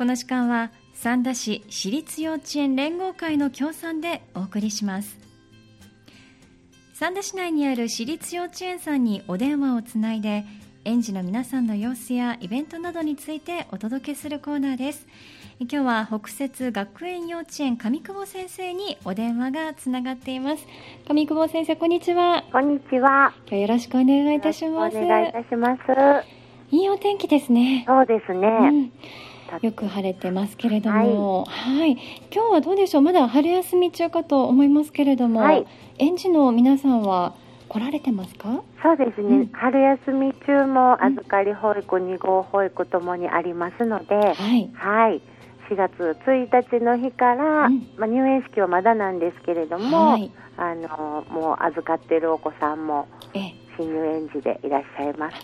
この時間は三田市私立幼稚園連合会の協賛でお送りします。三田市内にある私立幼稚園さんにお電話をつないで園児の皆さんの様子やイベントなどについてお届けするコーナーです。今日は北摂学園幼稚園上久保先生にお電話がつながっています。上久保先生こんにちは。こんにちは。今日よろしくお願いいたします。お願いいたします。いいお天気ですね。そうですね、うんよく晴れてますけれども、はい、はい、今日はどうでしょう？まだ春休み中かと思いますけれども、はい、園児の皆さんは来られてますか？そうですね、うん、春休み中も預かり保育、うん、2号保育ともにありますので、はい、はい、4月1日の日から、うん、まあ、入園式はまだなんですけれども、はい、あのもう預かっているお子さんも新入園児でいらっしゃいます。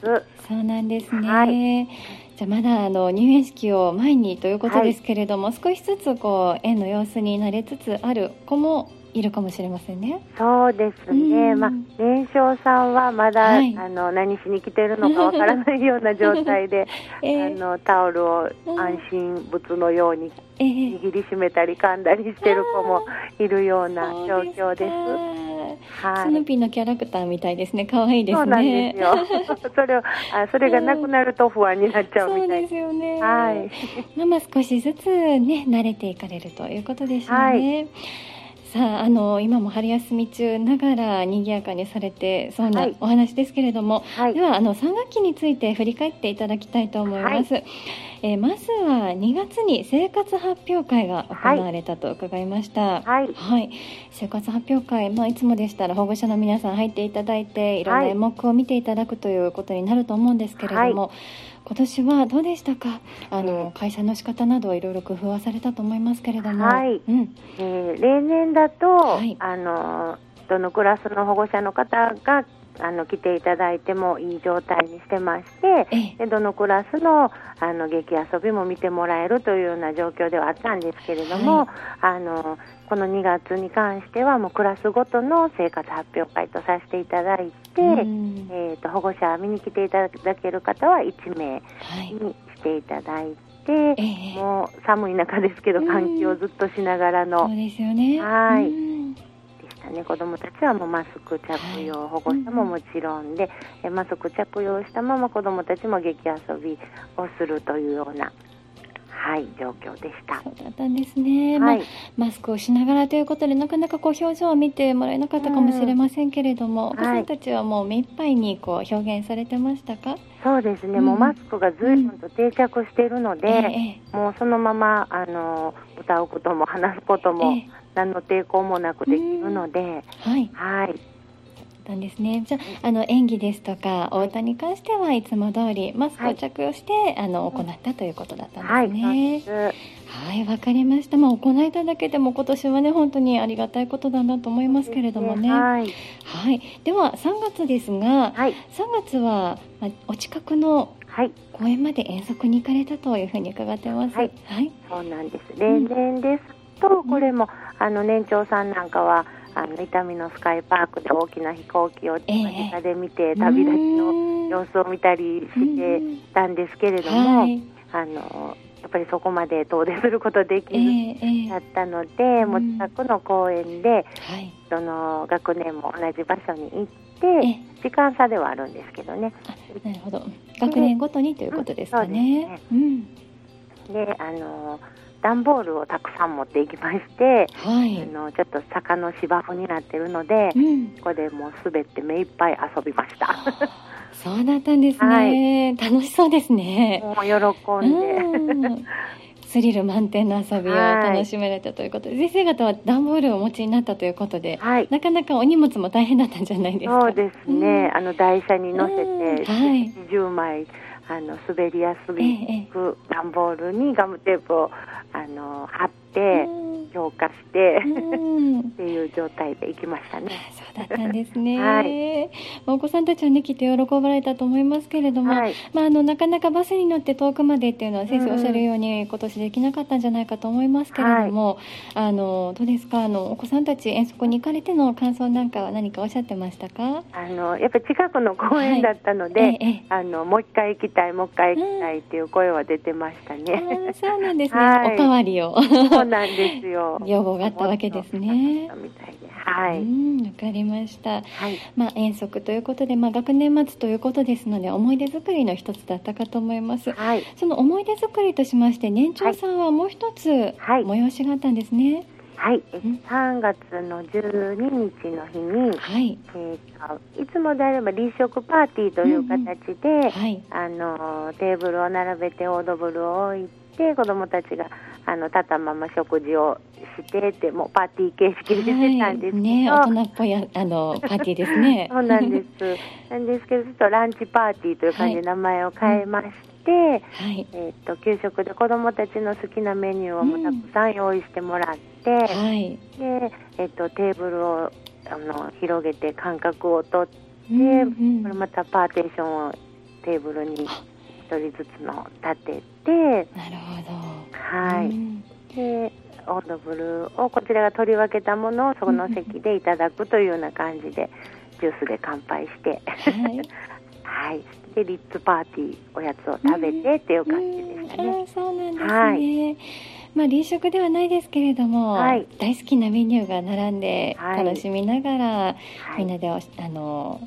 そうなんですね、はい、じゃまだあの入園式を前にということですけれども、少しずつこう園の様子に慣れつつある子もいるかもしれませんね。そうですね。まあ年少さんはまだ、はい、あの何しに来てるのかわからないような状態で、えー、あのタオルを安心物のように握りしめたり噛んだりしてる子もいるような状況です。はい、スヌーピーのキャラクターみたいですね。可愛いですね。そうなんですよ。それをあそれがなくなると不安になっちゃうみたい、そうですよね。はい。まあ少しずつね慣れていかれるということでしょうね。はいさああの今も春休み中ながら賑やかにされてそうなお話ですけれども、はい、ではあの3学期について振り返っていただきたいと思います、はい、えー、まずは2月に生活発表会が行われたと伺いました、はい、はい、生活発表会、まあ、いつもでしたら保護者の皆さん入っていただいていろんな演目を見ていただくということになると思うんですけれども、今年はどうでしたか？あの会社の仕方などいろいろ工夫はされたと思いますけれども、はい、うん、えー、例年だと、はい、あのどのクラスの保護者の方があの来ていただいてもいい状態にしてましてでどのクラスのあの劇遊びも見てもらえるというような状況ではあったんですけれども、はい、あのこの2月に関してはもうクラスごとの生活発表会とさせていただいて、えーと、保護者見に来ていただける方は1名にしていただいて、はい、もう寒い中ですけど換気をずっとしながらの。そうですよね。はいね、子どもたちはもうマスク着用、はい、保護者ももちろんで、うん、マスク着用したまま子どもたちも劇遊びをするというようなはい、状況でした。そうだったんですね。はい、まあ、マスクをしながらということで、なかなかこう表情を見てもらえなかったかもしれませんけれども、うん、お子さんたちはもう目いっぱいにこう表現されてましたか？そうですね。うん、もうマスクがずいぶんと定着しているので、うん。ええ、もうそのままあの歌うことも話すことも、え、何の抵抗もなくできるので、はい、はい。ったんですね。じゃあ、あの演技ですとか、お歌に関してはいつも通りマスクを着用して、はい、あの行ったということだったんですね。はい、わ、はい、かりました。まあ行いただけでも今年はね本当にありがたいことだなと思いますけれどもね。はい、はい。では3月ですが、はい、3月はまあお近くの公園まで遠足に行かれたというふうに伺ってます。はい。はい、そうなんです。例年ですと、これも、あの年長さんなんかはあの伊丹のスカイパークで大きな飛行機を間近で見て、えー、旅立ちの様子を見たりしてたんですけれども、はい、あのやっぱりそこまで遠出することできるだったので、えー、もう近くの公園で、はい、その学年も同じ場所に行って、時間差ではあるんですけどね。なるほど。学年ごとにということですかね。うん、で、あの段ボールをたくさん持っていきまして、はい、あのちょっと坂の芝生になってるので、うん、ここでもう滑って目いっぱい遊びました。そうだったんですね、はい、楽しそうですね。もう喜んで。スリル満点の遊びを楽しめられたということで、はい、先生方は段ボールをお持ちになったということで、はい、なかなかお荷物も大変だったんじゃないですか？そうですね。うん、あの台車に乗せて、はい、10枚あの滑りやすい段ボールにガムテープをあの貼って消化してっていう状態で行きましたね。そうだったんですね。はい、お子さんたちはねきっと喜ばれたと思いますけれども、はい、まああのなかなかバスに乗って遠くまでっていうのは先生おっしゃるように、うん、今年できなかったんじゃないかと思いますけれども、はい、あのどうですか？あのお子さんたち遠足に行かれての感想なんかは何かおっしゃってましたか？あのやっぱり近くの公園だったので、はいええ、あのもう一回行きたいもう一回行きたいっていう声は出てましたね。うん、そうなんですね。おかわりを。そうなんですよ。要望があったわけですね。はい。わかりました。はい。まあ遠足ということで、まあ学年末ということですので、思い出作りの一つだったかと思います。はい。その思い出作りとしまして、年長さんはもう一つ、はい、催しがあったんですね。はい、3月の12日の日に、はい、えー、いつもであれば立食パーティーという形で、うんうんはい、あのテーブルを並べてオードブルを置いて子どもたちがあの立ったまま食事をしててもうパーティー形式でしてたんですけど、はい、ね、大人っぽいあの パーティーですね。そうなんです。なんですけどちょっとランチパーティーという感じで名前を変えまして、はい、えーと、給食で子どもたちの好きなメニューをもたくさん用意してもらって、うん、でえーと、テーブルをあの広げて間隔を取って、うんうん、これまたパーテーションをテーブルに1人ずつの立ててなるほど。はい、うん、でオードブルをこちらが取り分けたものをその席でいただくというような感じで、ジュースで乾杯して、はい、はい、でリッツパーティーおやつを食べてっていう感じでしたね。そうなんですね、はい。まあ、臨食ではないですけれども、はい、大好きなメニューが並んで楽しみながら、はい、みんなであの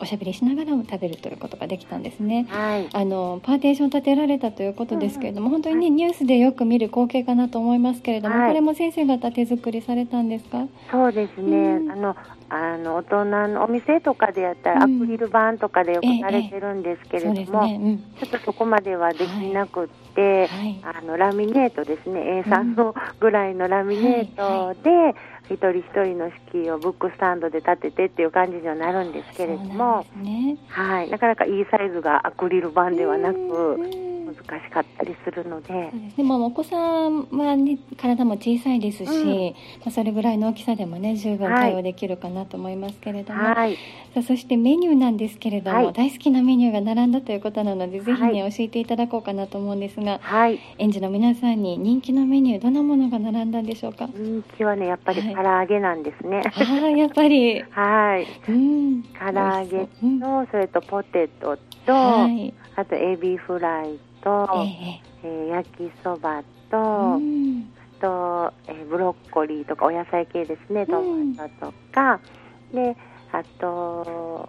おしゃべりしながらも食べるということができたんですね。はい、あのパーテーション立てられたということですけれども、うん、本当にね、ニュースでよく見る光景かなと思いますけれども、はい、これも先生方手作りされたんですか？そうですね。うん、あのあの大人のお店とかでやったらアクリル板とかでよくされてるんですけれども、ちょっとそこまではできなくて、はい、あのラミネートですね。A3 のぐらいのラミネートで、一人一人の敷居をブックスタンドで立ててっていう感じにはなるんですけれども、ね、はい、なかなかいいサイズがアクリル板ではなく難しかったりするので。でもお子さんは、ね、体も小さいですし、うん、まあ、それぐらいの大きさでもね十分対応できるかなと思いますけれども、はい、さあそしてメニューなんですけれども、はい、大好きなメニューが並んだということなのでぜひね、教えていただこうかなと思うんですが、園児の皆さんに人気のメニューどんなものが並んだんでしょうか？人気はねやっぱり唐揚げなんですね。ああやっぱり。はい。うん。唐揚げと、う。ん、それとポテトと、はい、あとエビフライと、ええー、焼きそばと、うん、と、えー、ブロッコリーとかお野菜系ですねトマトとか、うん、であと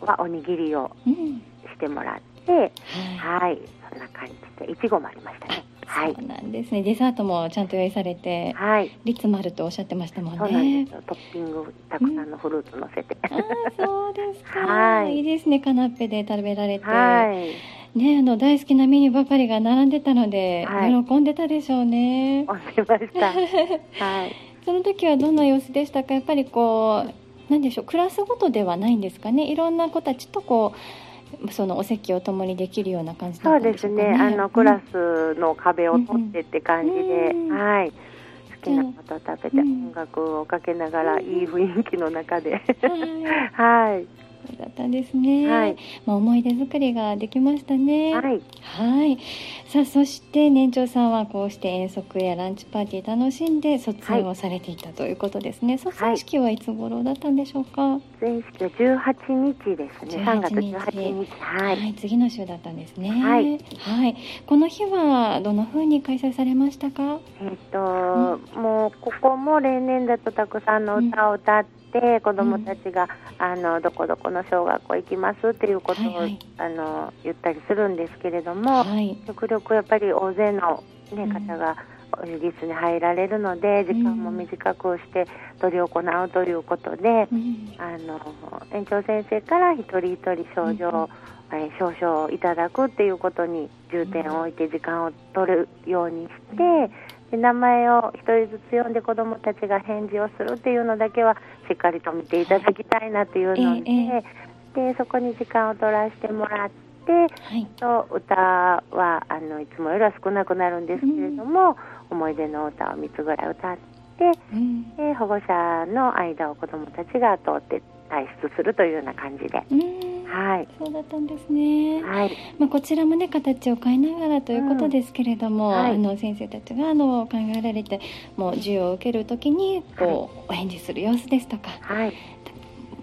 はおにぎりをしてもらって、うん、はい、そんな感じでいちごもありましたね。はい、そうなんですね。デザートもちゃんと用意されて、はい、リッツもあるとおっしゃってましたもんね。そうなんですトッピングたくさんのフルーツ乗せて。うん、あそうですか。はい、いいですね。カナッペで食べられて。はい。ね、あの大好きなメニューばかりが並んでたので、はい、喜んでたでしょうね。ました。はい。その時はどんな様子でしたか？やっぱりこう、なんでしょう、クラスごとではないんですかね？いろんな子たちとこう。そのお席を共にできるような感じ、ね、そうですね。あのクラスの壁を取ってって感じで、うん、はい。好きなことを食べて、音楽をかけながら、いい雰囲気の中で、はい。そうだったんですね。はい。まあ思い出作りができましたね。はい。はい。さあそして年長さんはこうして遠足やランチパーティー楽しんで卒園をされていたということですね。はい、卒園式はいつ頃だったんでしょうか？卒園式は十八日ですね。三月十八日。はい、はい。次の週だったんですね。はい。はい。この日はどの風に開催されましたか？えっ、と、うん、もうここも例年だとたくさんの歌を歌って。て子どもたちが、うん、あのどこどこの小学校行きますっていうことを、はいはい、あの言ったりするんですけれども、はい、極力やっぱり大勢の、ね、方が、率に入られるので時間も短くして執り行うということで、うん、あの園長先生から一人一人症状えー、少々いただくっていうことに重点を置いて時間を取るようにして、で名前を一人ずつ読んで子どもたちが返事をするっていうのだけはしっかりと見ていただきたいなというので,、でそこに時間を取らせてもらって、はい、と歌はあのいつもよりは少なくなるんですけれども、うん、思い出の歌を3つぐらい歌って、うん、で保護者の間を子どもたちが通って退出するというような感じで。はい、そうだったんですね。はい、まあこちらもね形を変えながらということですけれども、うん。はい、あの先生たちがあの考えられてもう授業を受けるときにこう、はい、お返事する様子ですとか、はい、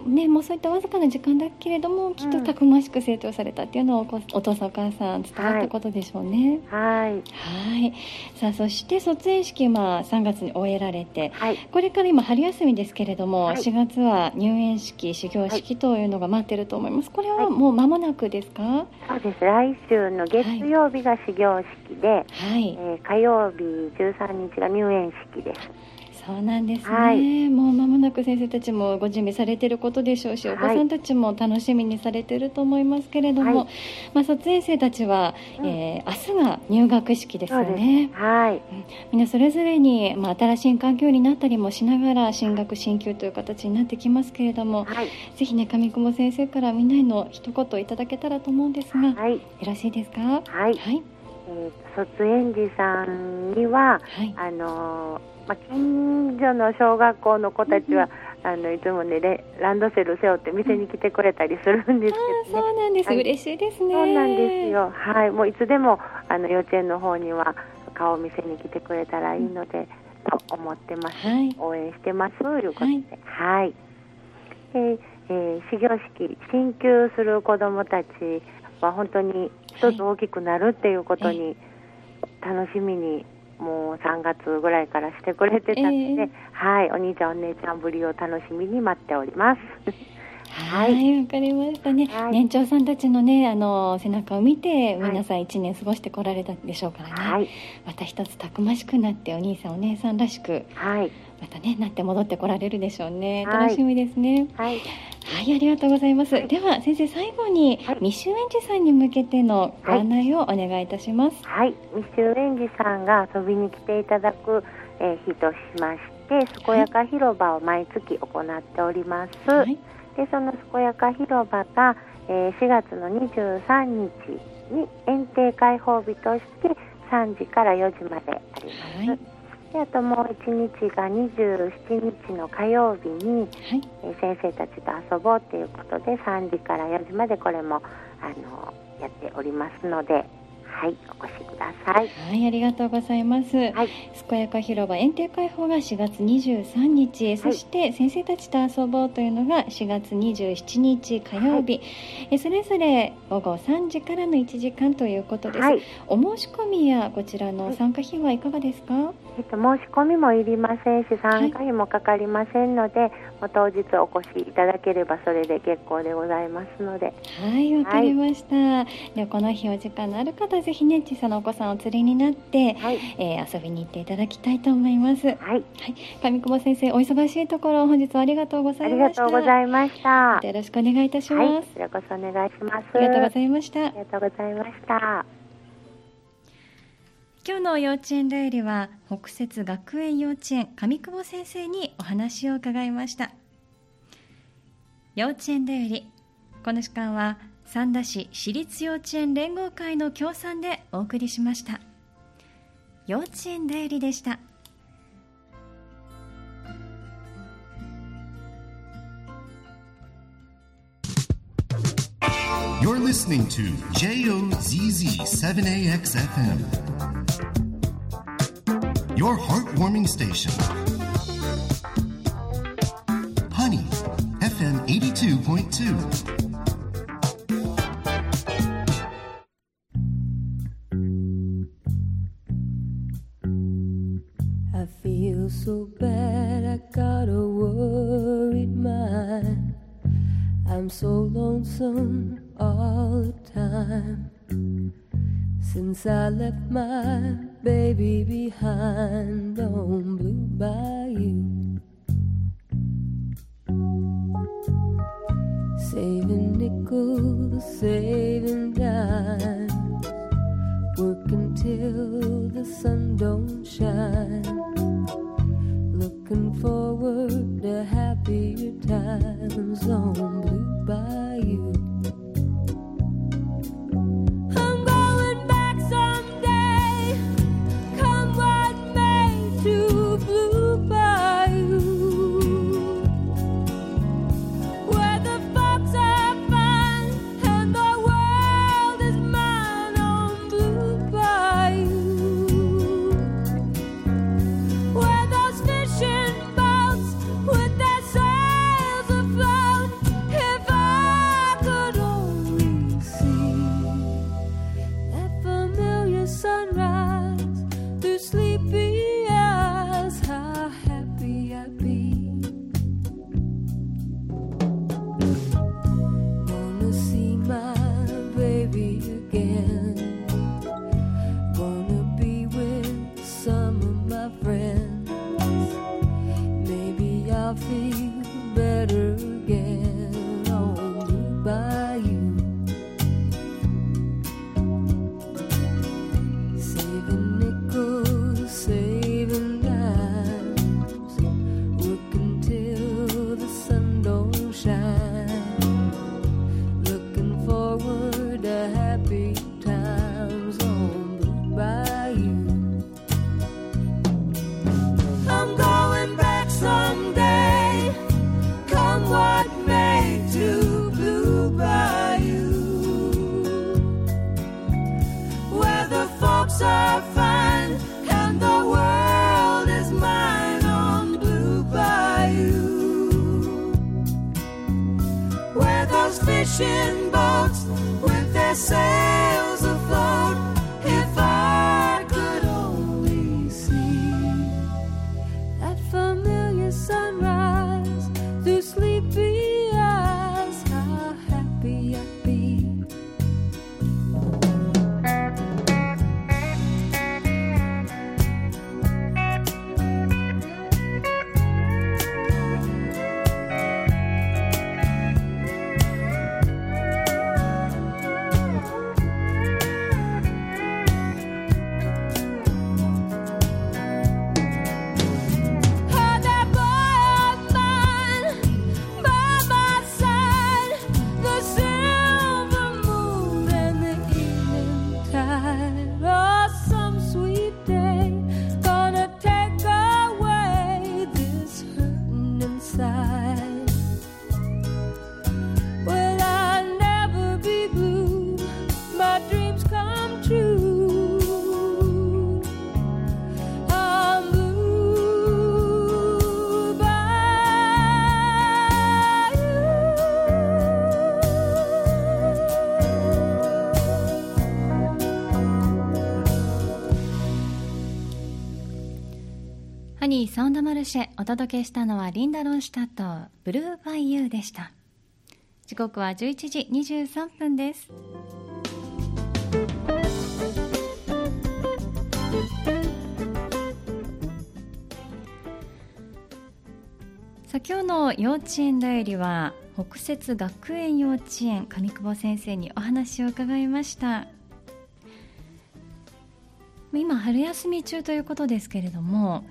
ね、もうそういったわずかな時間だけれどもきっとたくましく成長されたっていうのをお父さんお母さん伝わったことでしょうね。はい、はい。さあそして卒園式、まあ、3月に終えられて、はい、これから今春休みですけれども、はい、4月は入園式始業式というのが待ってると思います。これはもう間もなくですか、そうです。来週の月曜日が始業式で、はい。えー、火曜日13日が入園式です。そうなんですね、はい、もう間もなく先生たちもご準備されていることでしょうし、お子さんたちも楽しみにされていると思いますけれども、はい、まあ、卒園生たちは、うん、えー、明日が入学式ですよね。はい、みんなそれぞれに、まあ、新しい環境になったりもしながら進学進級という形になってきますけれども、はい、ぜひね上久保先生からみんなへの一言いただけたらと思うんですが、はい、よろしいですか？はい、はい。えー、卒園児さんには、はい、あのーまあ、近所の小学校の子たちは、あのいつもねランドセル背負って店に来てくれたりするんですけど、ね、そうなんです、はい、嬉しいですね。そうなんですよ。はい。もういつでもあの幼稚園の方には顔を見せに来てくれたらいいので、と思ってます、はい、応援してますということで。はい、はい、えー、始業式進級する子どもたちは本当に一つ大きくなるっていうことに楽しみにもう3月ぐらいからしてくれてたので、えー、はいお兄ちゃんお姉ちゃんぶりを楽しみに待っております。はい、わ、かりましたね、はい、年長さんたちのね、あの背中を見て、皆さん一年過ごしてこられたでしょうからね。はい、また一つたくましくなって、お兄さん、お姉さんらしく。はい。またね、なって戻ってこられるでしょうね。楽しみですね。はい。はい、ありがとうございます。では、先生、最後に、未就園児さんに向けてのご案内をお願いいたします。はい、未就園児さんが遊びに来ていただく、えー、日としまして、健やか広場を毎月行っております。はいでその健やか広場が、えー、4月の23日に園庭開放日として3時から4時まであります。はいであともう1日が27日の火曜日に、はい、えー、先生たちと遊ぼうということで3時から4時までこれもあのやっておりますのではい、お越しください。はい、ありがとうございます。はい、健やか広場園庭開放が4月23日、はい、そして先生たちと遊ぼうというのが4月27日火曜日、はい、えそれぞれ午後3時からの1時間ということです。はい、お申し込みやこちらの参加費はいかがですか？えっと申し込みもいりませんし参加費もかかりませんので、当日お越しいただければそれで結構でございますので。はい、わかりました。でこの日お時間のある方ぜひね小さなお子さんお連れになって、はい、えー、遊びに行っていただきたいと思います。はい。はい、上久保先生お忙しいところ本日はありがとうございました。ありがとうございました。よろしくお願いいたします。はい、こちらこそお願いします。ありがとうございました。ありがとうございました。今日の幼稚園だよりは北摂学園幼稚園上久保先生にお話を伺いました。幼稚園だよりこの時間は三田市私立幼稚園連合会の協賛でお送りしました。幼稚園だよりでした「You're listening to JOZZ7AXFM」your heartwarming station. Honey, FM 82.2. I feel so bad, I got a worried mind. I'm so lonesome all the time. Since I left my baby behind on Blue Bayou. Saving nickels, saving dimes, working till the sun don't shine. Looking forward to happier times on Blue Bayou. Fishing boats with their sails ルシェお届けしたのはリンダ・ロンシュタットブルーバイユーでした。時刻は11時23分です。さあ今日の幼稚園だよりは北摂学園幼稚園上久保先生にお話を伺いました。今春休み中ということですけれども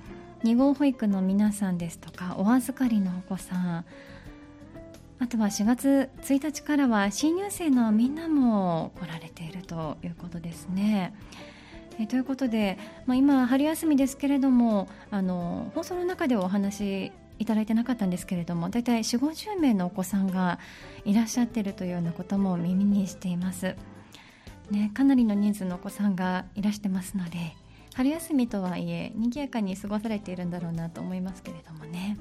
2号保育の皆さんですとかお預かりのお子さんあとは4月1日からは新入生のみんなも来られているということですね。えということで、まあ、今春休みですけれどもあの放送の中でお話いただいてなかったんですけれども大体4 5 0名のお子さんがいらっしゃっているというようなことも耳にしています、ね、かなりの人数のお子さんがいらしてますので春休みとはいえ賑やかに過ごされているんだろうなと思いますけれどもね。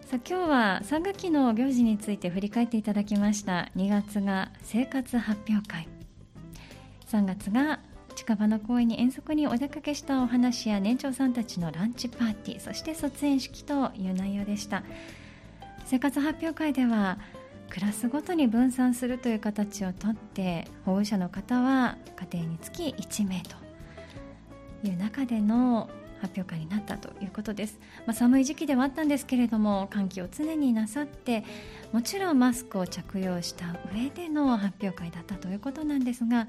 さ今日は3学期の行事について振り返っていただきました。2月が生活発表会。3月が近場の公園に遠足にお出かけしたお話や年長さんたちのランチパーティーそして卒園式という内容でした。生活発表会ではクラスごとに分散するという形をとって保護者の方は家庭につき1名という中での発表会になったということです、まあ、寒い時期ではあったんですけれども換気を常になさってもちろんマスクを着用した上での発表会だったということなんですが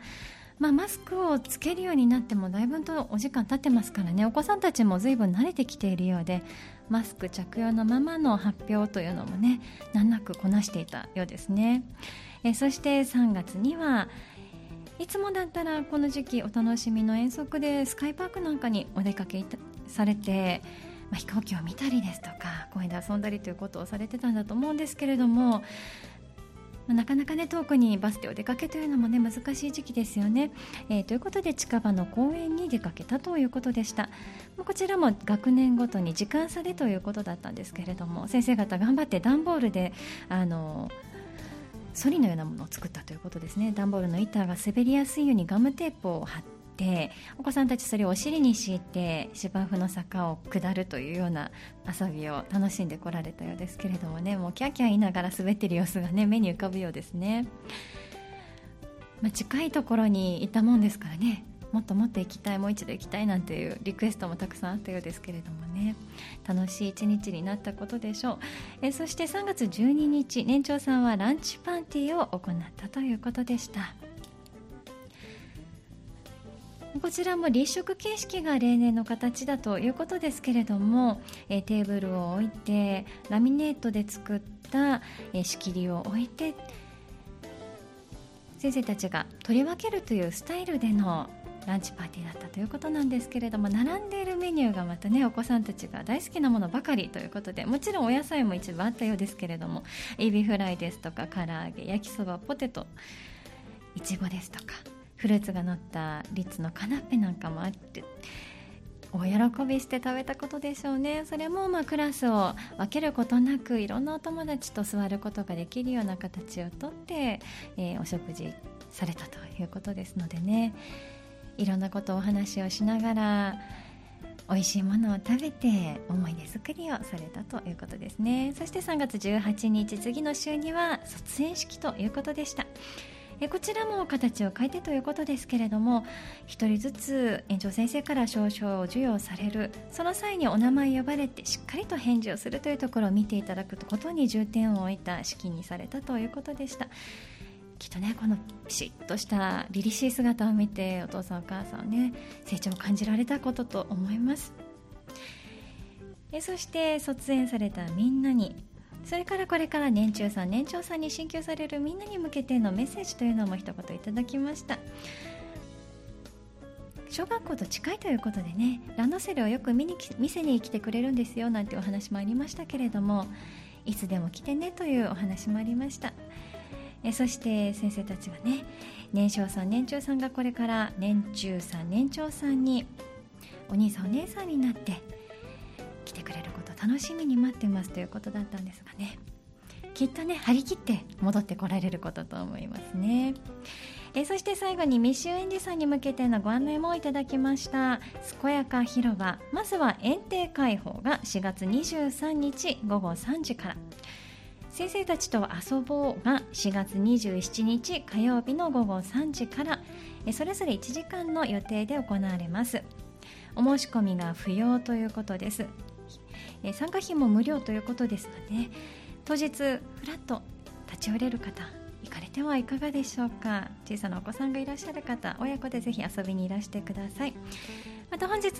まあ、マスクをつけるようになってもだいぶとお時間経ってますからね。お子さんたちも随分慣れてきているようでマスク着用のままの発表というのもね難なくこなしていたようですね。えそして3月にはいつもだったらこの時期お楽しみの遠足でスカイパークなんかにお出かけされて、まあ、飛行機を見たりですとか公園で遊んだりということをされてたんだと思うんですけれどもなかなかね遠くにバスでお出かけというのもね難しい時期ですよね、えー、ということで近場の公園に出かけたということでした。こちらも学年ごとに時間差でということだったんですけれども先生方頑張って段ボールであのソリのようなものを作ったということですね。段ボールの板が滑りやすいようにガムテープを貼っててお子さんたちそれをお尻に敷いて芝生の坂を下るというような遊びを楽しんでこられたようですけれどもね。もうキャーキャー言いながら滑ってる様子がね目に浮かぶようですね、まあ、近いところにいたもんですからね。もっともっと行きたいもう一度行きたいなんていうリクエストもたくさんあったようですけれどもね。楽しい一日になったことでしょう。えそして3月12日年長さんはランチパーティーを行ったということでした。こちらも立食形式が例年の形だということですけれども、えテーブルを置いてラミネートで作った、え仕切りを置いて先生たちが取り分けるというスタイルでのランチパーティーだったということなんですけれども並んでいるメニューがまたねお子さんたちが大好きなものばかりということでもちろんお野菜も一部あったようですけれどもエビフライですとか唐揚げ焼きそばポテトいちごですとかフルーツが乗ったリッツのカナッペなんかもあってお喜びして食べたことでしょうね。それもまクラスを分けることなくいろんなお友達と座ることができるような形をとって、えー、お食事されたということですのでね。いろんなことをお話をしながら美味しいものを食べて思い出作りをされたということですね。そして3月18日次の週には卒園式ということでした。えこちらも形を変えてということですけれども1人ずつ園長先生から少々授与される。その際にお名前呼ばれてしっかりと返事をするというところを見ていただくことに重点を置いた式にされたということでした。きっとねこのピシッとした凛々しい姿を見てお父さんお母さんね成長を感じられたことと思います。えそして卒園されたみんなにそれからこれから年中さん年長さんに進級されるみんなに向けてのメッセージというのも一言いただきました。小学校と近いということでねランドセルをよく見に見せに来てくれるんですよなんてお話もありましたけれどもいつでも来てねというお話もありました。えそして先生たちがね年少さん年長さんがこれから年中さん年長さんにお兄さんお姉さんになって楽しみに待ってますということだったんですがね。きっとね張り切って戻ってこられることと思いますね。えそして最後に未就園児さんに向けてのご案内もいただきました。健やか広場。まずは園庭開放が4月23日午後3時から。先生たちと遊ぼうが4月27日火曜日の午後3時から。それぞれ1時間の予定で行われます。お申し込みが不要ということです。え参加費も無料ということですので当日フラッと立ち寄れる方行かれてはいかがでしょうか？小さなお子さんがいらっしゃる方親子でぜひ遊びにいらしてください。また本日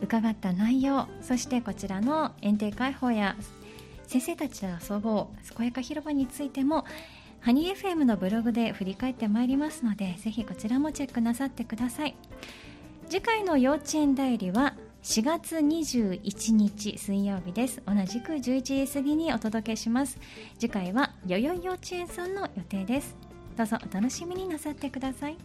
伺った内容そしてこちらの園庭開放や先生たちと遊ぼう健やか広場についてもハニー FM のブログで振り返ってまいりますのでぜひこちらもチェックなさってください。次回の幼稚園代理は4月21日水曜日です。同じく11時過ぎにお届けします。次回は代々幼稚園さんの予定です。どうぞお楽しみになさってください。